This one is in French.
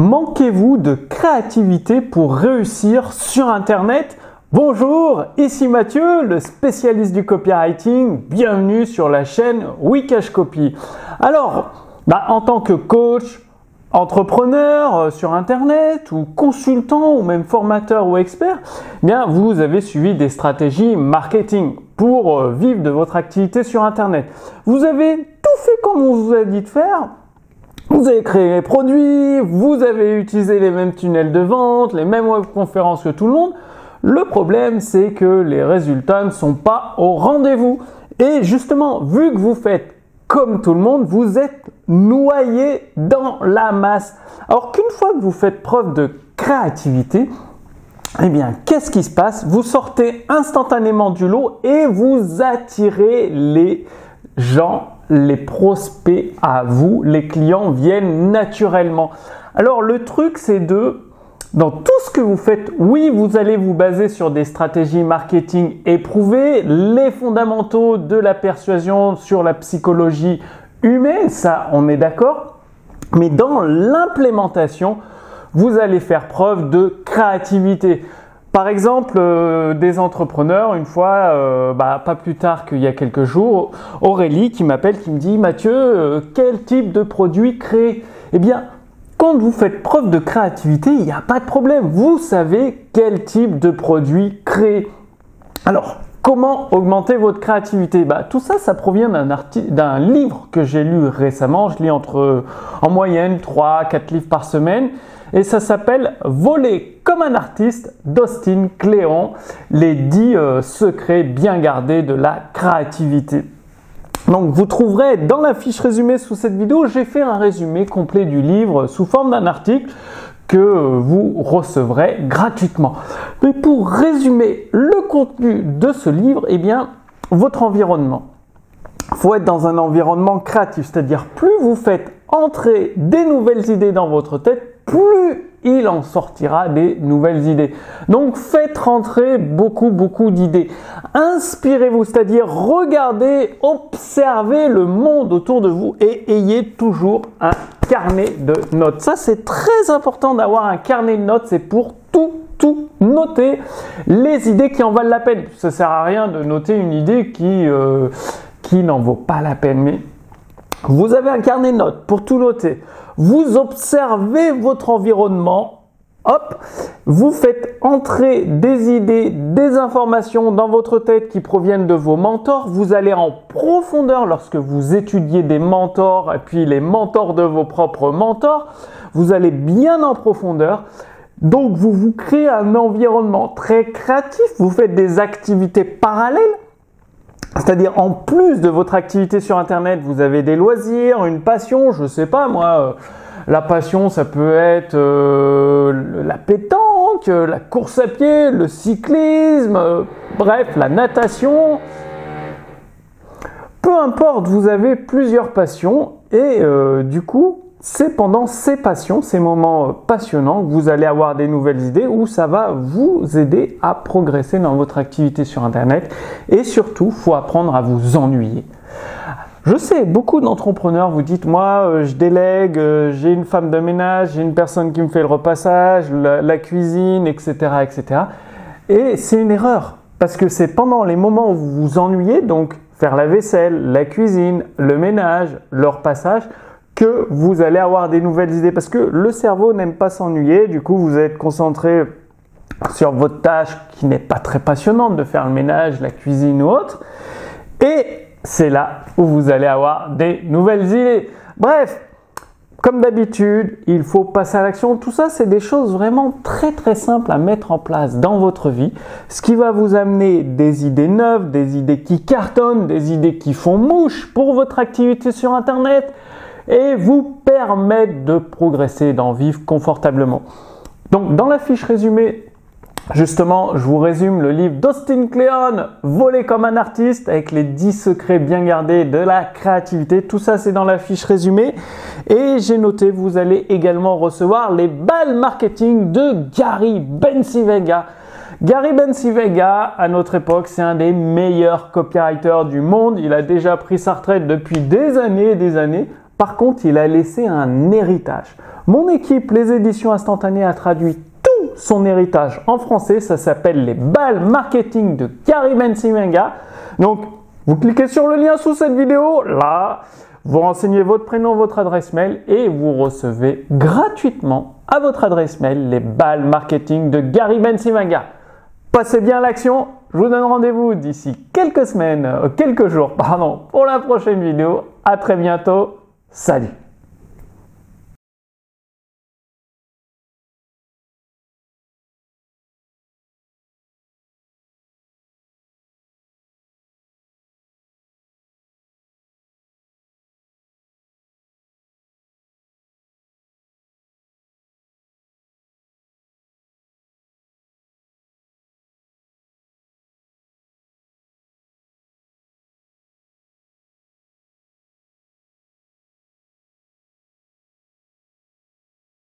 Manquez-vous de créativité pour réussir sur Internet? Bonjour, ici Mathieu, le spécialiste du copywriting. Bienvenue sur la chaîne Wikash Copy. Alors, bah, en tant que coach, entrepreneur euh, sur Internet ou consultant ou même formateur ou expert, eh vous avez suivi des stratégies marketing pour euh, vivre de votre activité sur Internet. Vous avez tout fait comme on vous a dit de faire vous avez créé les produits, vous avez utilisé les mêmes tunnels de vente, les mêmes webconférences que tout le monde. Le problème, c'est que les résultats ne sont pas au rendez-vous. Et justement, vu que vous faites comme tout le monde, vous êtes noyé dans la masse. Alors qu'une fois que vous faites preuve de créativité, eh bien, qu'est-ce qui se passe? Vous sortez instantanément du lot et vous attirez les gens les prospects à vous, les clients viennent naturellement. Alors le truc c'est de dans tout ce que vous faites, oui, vous allez vous baser sur des stratégies marketing éprouvées, les fondamentaux de la persuasion sur la psychologie humaine, ça on est d'accord. Mais dans l'implémentation, vous allez faire preuve de créativité. Par exemple, euh, des entrepreneurs, une fois, euh, bah, pas plus tard qu'il y a quelques jours, Aurélie qui m'appelle, qui me dit Mathieu, euh, quel type de produit créer? Eh bien, quand vous faites preuve de créativité, il n'y a pas de problème. Vous savez quel type de produit créer. Alors, comment augmenter votre créativité? Bah, Tout ça, ça provient d'un livre que j'ai lu récemment. Je lis entre, en moyenne, 3-4 livres par semaine et ça s'appelle Voler comme un artiste d'Austin Cléon, les 10 euh, secrets bien gardés de la créativité. Donc vous trouverez dans la fiche résumée sous cette vidéo, j'ai fait un résumé complet du livre sous forme d'un article que vous recevrez gratuitement. Mais pour résumer le contenu de ce livre, eh bien, votre environnement. Il faut être dans un environnement créatif, c'est-à-dire plus vous faites entrer des nouvelles idées dans votre tête, plus il en sortira des nouvelles idées. Donc faites rentrer beaucoup, beaucoup d'idées. Inspirez-vous, c'est-à-dire regardez, observez le monde autour de vous et ayez toujours un carnet de notes. Ça, c'est très important d'avoir un carnet de notes. C'est pour tout, tout noter les idées qui en valent la peine. Ça sert à rien de noter une idée qui, euh, qui n'en vaut pas la peine. Mais vous avez un carnet de notes pour tout noter. Vous observez votre environnement. Hop, vous faites entrer des idées, des informations dans votre tête qui proviennent de vos mentors. Vous allez en profondeur lorsque vous étudiez des mentors et puis les mentors de vos propres mentors. Vous allez bien en profondeur. Donc vous vous créez un environnement très créatif. Vous faites des activités parallèles c'est-à-dire en plus de votre activité sur Internet, vous avez des loisirs, une passion, je sais pas moi. Euh, la passion, ça peut être euh, la pétanque, la course à pied, le cyclisme, euh, bref, la natation. Peu importe, vous avez plusieurs passions et du coup, c'est pendant ces passions, ces moments passionnants, que vous allez avoir des nouvelles idées où ça va vous aider à progresser dans votre activité sur Internet. Et surtout, faut apprendre à vous ennuyer. Je sais, beaucoup d'entrepreneurs vous dites, moi, euh, je délègue, euh, j'ai une femme de ménage, j'ai une personne qui me fait le repassage, la, cuisine, etc., etc. Et c'est une erreur. Parce que c'est pendant les moments où vous vous ennuyez, donc faire la vaisselle, la cuisine, le ménage, le repassage, que vous allez avoir des nouvelles idées parce que le cerveau n'aime pas s'ennuyer. Du coup, vous êtes concentré sur votre tâche qui n'est pas très passionnante de faire le ménage, la cuisine ou autre. Et c'est là où vous allez avoir des nouvelles idées. Bref, comme d'habitude, il faut passer à l'action. Tout ça, c'est des choses vraiment très très simples à mettre en place dans votre vie. Ce qui va vous amener des idées neuves, des idées qui cartonnent, des idées qui font mouche pour votre activité sur Internet, et vous permettre de progresser, d'en vivre confortablement. Donc dans la fiche résumée, justement, je vous résume le livre d'Austin Kleon, Voler comme un artiste, avec les 10 secrets bien gardés de la créativité. Tout ça, c'est dans la fiche résumée. Et j'ai noté, vous allez également recevoir les balles marketing de Gary Bencivega. Gary Bencivega, à notre époque, c'est un des meilleurs copywriters du monde. Il a déjà pris sa retraite depuis des années et des années Par contre, il a laissé un héritage. Mon équipe, les éditions instantanées, a traduit tout son héritage en français. Ça s'appelle les balles marketing de Gary Bensimenga. Donc, vous cliquez sur le lien sous cette vidéo, là, vous renseignez votre prénom, votre adresse mail et vous recevez gratuitement à votre adresse mail les balles marketing de Gary Bensimenga. Passez bien l'action. Je vous donne rendez-vous d'ici quelques semaines, euh, quelques jours, pardon, pour la prochaine vidéo. À très bientôt. Salut